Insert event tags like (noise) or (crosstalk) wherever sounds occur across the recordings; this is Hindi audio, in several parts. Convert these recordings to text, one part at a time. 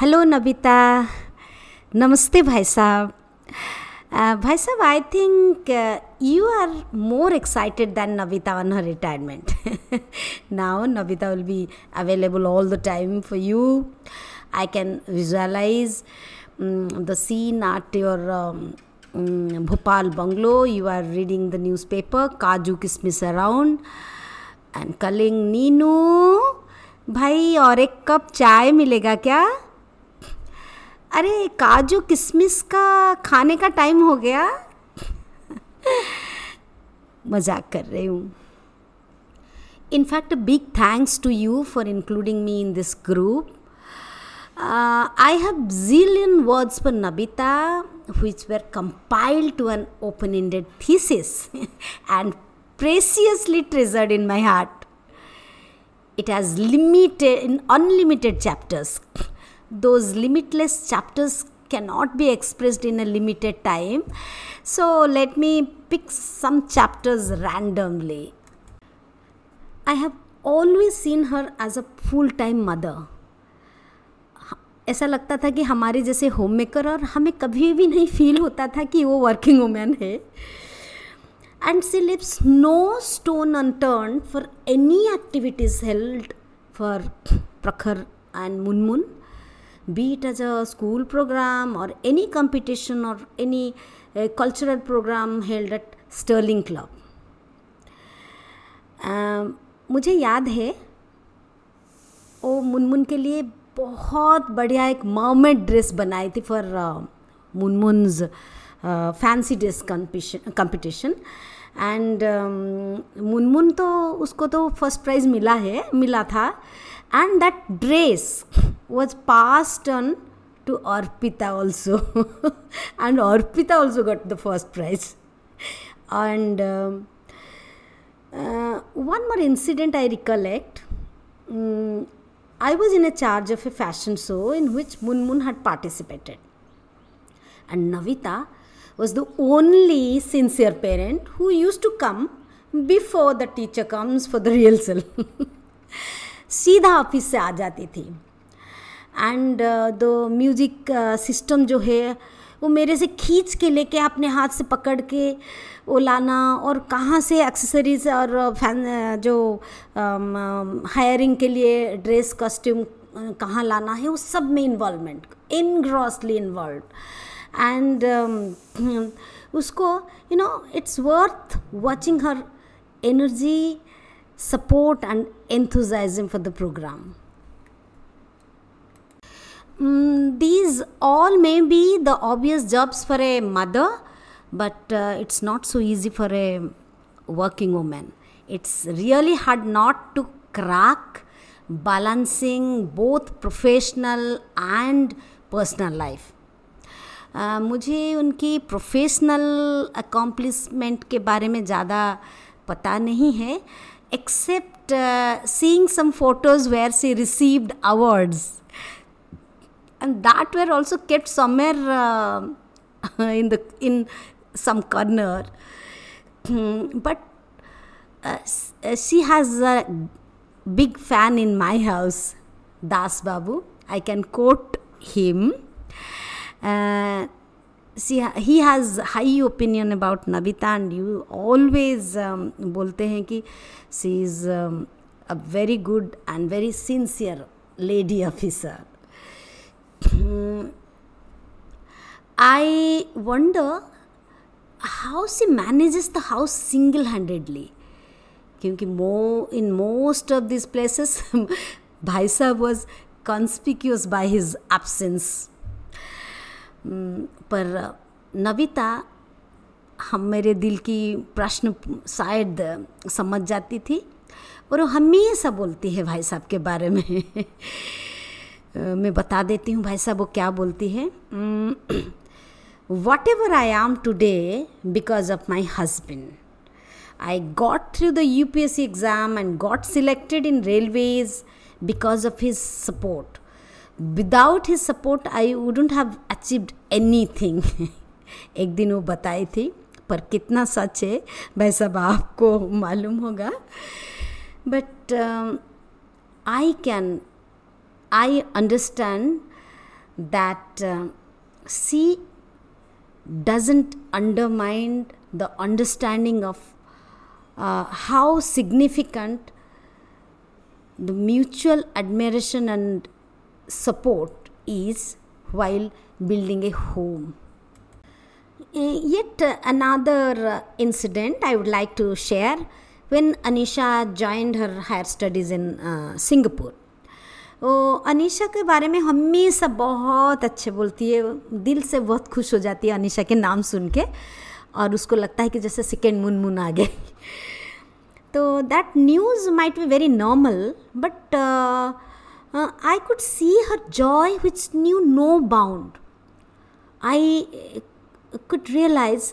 हेलो नबिता नमस्ते Bhai Sahab Bhai Sahab I think you are more excited than Nabita on her retirement now Nabita will be available all the time for you I can visualise the scene at your Bhopal bungalow you are reading the newspaper kaju kishmish around and Kalinga Neenu भाई और एक कप चाय मिलेगा क्या? अरे काजू किशमिश का खाने का टाइम हो गया मज़ाक कर रही हूँ in fact big thanks to you for including me in this group I have zillion words for Nabita which were compiled to an open ended thesis and preciously treasured in my heart. It has limited, unlimited chapters. Those limitless chapters cannot be expressed in a limited time. So let me pick some chapters randomly. I have always seen her as a full time mother. ऐसा लगता था कि हमारे जैसे होम मेकर और हमें कभी भी नहीं फील होता था कि वो वर्किंग वुमेन है and she leaves no stone unturned for any activities held for Prakhar and Munmun be it as a school programme और एनी कंपटीशन और any cultural programme held at Sterling Club मुझे याद है वो मुनमुन के लिए बहुत बढ़िया एक मोमेंट ड्रेस बनाई थी for Munmun fancy dress competition and Munmun तो उसको तो फ़र्स्ट प्राइज मिला है, मिला था. And that dress was passed on to Arpita also, (laughs) and Arpita also got the first prize. And um, uh, one more incident I recollect. Um, I was in a charge of a fashion show in which Munmun had participated. And Navita was the only sincere parent who used to come before the teacher comes for the rehearsal. सीधा ऑफिस से आ जाती थी एंड द म्यूज़िक सिस्टम जो है वो मेरे से खींच के लेके अपने हाथ से पकड़ के वो लाना और कहाँ से एक्सेसरीज और फ़ैन uh, जो हायरिंग um, um, के लिए ड्रेस कॉस्ट्यूम uh, कहाँ लाना है वो सब में इन्वॉल्वमेंट इनग्रॉसली इन्वॉल्व एंड उसको you know it's worth watching her energy support and enthusiasm for the program. Mm, these all may be the obvious jobs for a mother, but uh, it's not so easy for a working woman. It's really hard not to crack balancing both professional and personal life. Uh, मुझे उनकी प्रोफेशनल अकॉम्प्लिसमेंट के बारे में ज़्यादा पता नहीं है uh, seeing some photos where she received awards and that were also kept somewhere uh, (laughs) in the in some corner. (clears throat) But uh, uh, she has a big fan in my house das babu. I can quote him. Uh, see he has high opinion about navita and you always um, bolte hain ki she is um, a very good and very sincere lady (laughs) officer. Officer I wonder how she manages the house single handedly क्योंकि मो in most of this places Bhai Sahab was conspicuous by his absence पर नविता हम मेरे दिल की प्रश्न शायद, समझ जाती थी। और वो हमेशा बोलती है भाई साहब के बारे में। (laughs) मैं बता देती हूँ भाई साहब वो क्या बोलती है। Whatever I am today because of my husband I got through the U P S C exam and got selected in railways because of his support without his support I wouldn't have achieved anything एक दिन वो बताई थी, पर कितना सच है, भाई सब आपको मालूम होगा। But I can I understand that uh, C doesn't undermine the understanding of uh, how significant the mutual admiration and support is while building a home. Yet another uh, incident I would like to share when Anisha joined her higher studies in uh, Singapore. वो अनीशा के बारे में हमेशा बहुत अच्छे बोलती है। दिल से बहुत खुश हो जाती है अनीशा के नाम सुन के और उसको लगता है कि जैसे सेकेंड मुन मुन आ गए। तो that news might be very normal but I could see her joy which knew no bound I realize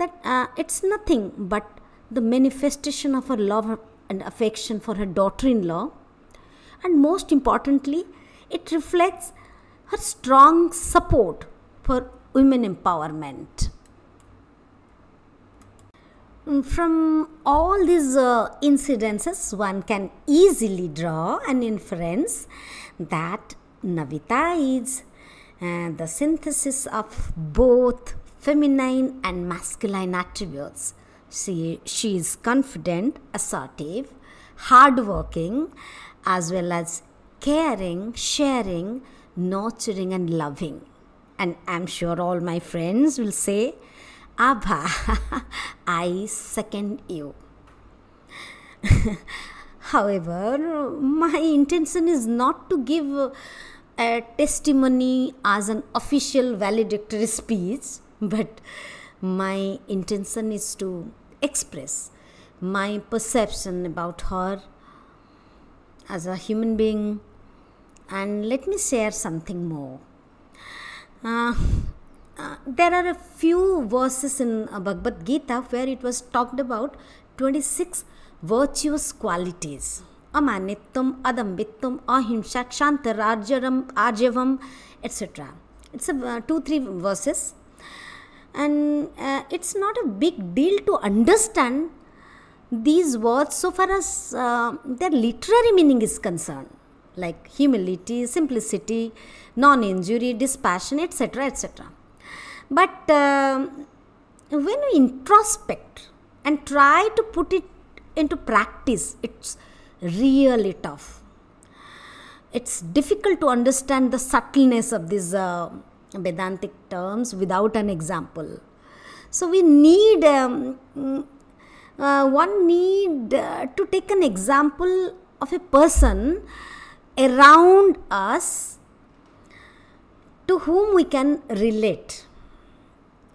that uh, it's nothing but the manifestation of her love and affection for her daughter in law and most importantly, it reflects her strong support for women empowerment. Mm, from all these uh, incidences, one can easily draw an inference that Navita is uh, the synthesis of both feminine and masculine attributes. She, she is confident, assertive, hardworking, as well as caring, sharing, nurturing, and loving. And I'm sure all my friends will say, Abha, (laughs) I second you. (laughs) However, my intention is not to give a testimony as an official valedictory speech, but my intention is to express my perception about her as a human being. And let me share something more. Uh, uh, there are a few verses in Bhagavad Gita where it was talked about 26 virtuous qualities. Amanittam, Adambittam, Ahimsa, Kshantar, Arjaram, Arjavam, etc. It's a uh, two, three verses. And uh, it's not a big deal to understand these words so far as uh, their literary meaning is concerned like humility simplicity non-injury dispassion etc etc but uh, when we introspect and try to put it into practice it's really tough. It's difficult to understand the subtleness of these uh, vedantic terms without an example. So we need um, uh, one need uh, to take an example of a person around us to whom we can relate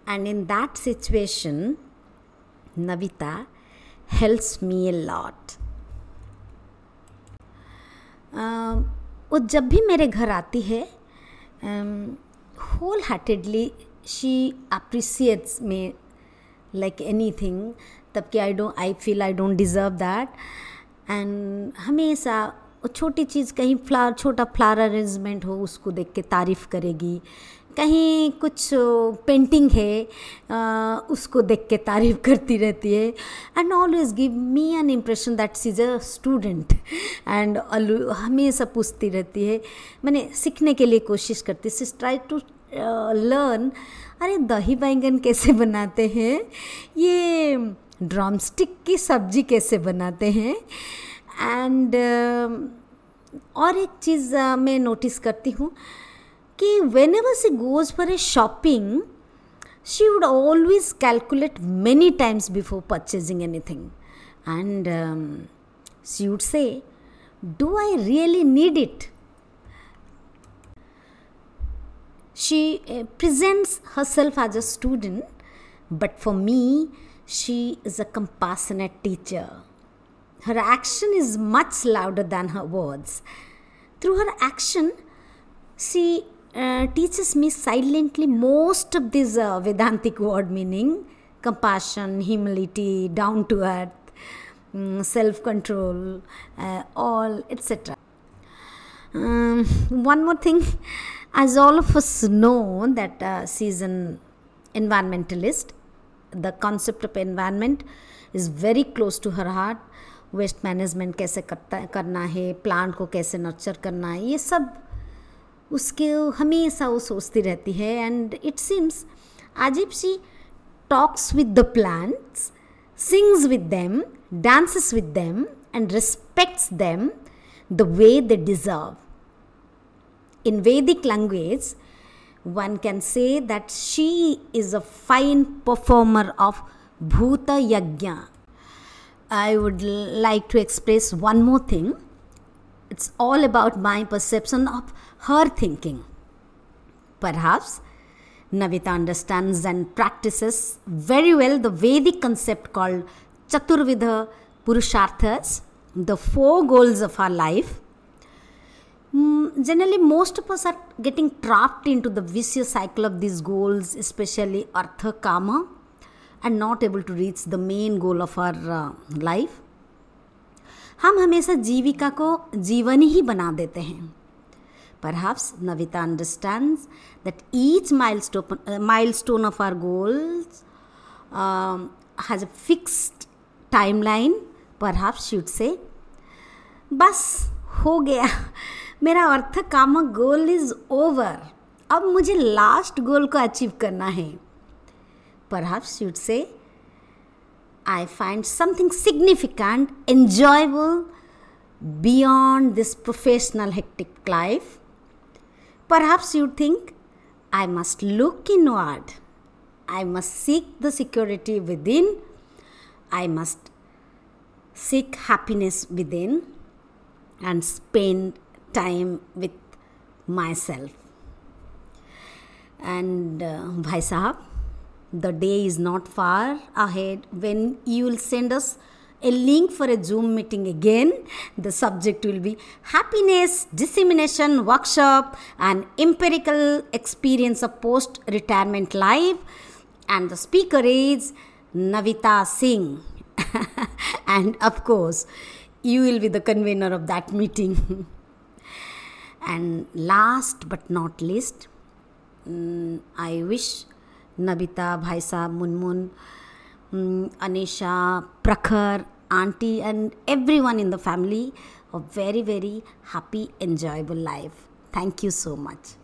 and in that situation navita helps me a lot uh, वो जब भी मेरे घर आती है wholeheartedly she appreciates me like anything तब कि I don't I feel I don't deserve that and हमेशा छोटी चीज़ कहीं फ्लावर छोटा फ्लावर अरेंजमेंट हो उसको देख के तारीफ़ करेगी। कहीं कुछ पेंटिंग है आ, उसको देख के तारीफ़ (laughs) करती रहती है। And always give me an impression that is a student and हमेशा पूछती रहती है। मैंने सीखने के लिए कोशिश करती सी ट्राई टू लर्न अरे दही बैंगन कैसे बनाते हैं? ये ड्रम स्टिक की सब्ज़ी कैसे बनाते हैं? एंड uh, और एक चीज़ uh, मैं नोटिस करती हूँ कि whenever she goes for a shopping she would always calculate many times before purchasing anything and she would say do I really need it she uh, presents herself as a student but for me she is a compassionate teacher. Her action is much louder than her words. Through her action, she uh, teaches me silently most of these uh, Vedantic word meaning compassion, humility, down to earth, um, self control, uh, all, etc. Um, one more thing, as all of us know, that uh, is an environmentalist the concept of environment is very close to her heart waste management कैसे करता करना है प्लांट को कैसे नर्चर करना है ये सब उसके हमेशा वो सोचती रहती है and it seems if she talks with the plants sings with them dances with them and respects them the way they deserve. In Vedic language, one can say that she is a fine performer of Bhuta Yajna. I would like to express one more thing. It's all about my perception of her thinking. Perhaps Navita understands and practices very well the Vedic concept called Chaturvidha Purusharthas, the four goals of our life. Mm, generally, most of us are getting trapped into the vicious cycle of these goals, especially Artha Kama, and not able to reach the main goal of our uh, life. हम हमेशा जीविका को जीवन ही बना देते हैं Perhaps Navita understands that each milestone, uh, milestone of our goals um, has a fixed timeline. Perhaps she would say, बस हो गया मेरा अर्थ काम गोल इज़ ओवर अब मुझे लास्ट गोल को अचीव करना है। पर you'd say I find something significant enjoyable beyond this professional hectic life पर you'd think I must look inward I must seek the security within I must seek happiness within and spend time with myself. And uh, Bhai Sahab, the day is not far ahead when you will send us a link for a Zoom meeting again. The subject will be Happiness Dissemination Workshop and Empirical Experience of Post Retirement Life. And the speaker is Navita Singh. (laughs) and of course, you will be the convener of that meeting. (laughs) and last but not least, mm, I wish Nabita, Bhaisa, Munmun, mm, Anisha, Prakhar, auntie, and everyone in the family a very, very happy, enjoyable life. Thank you so much.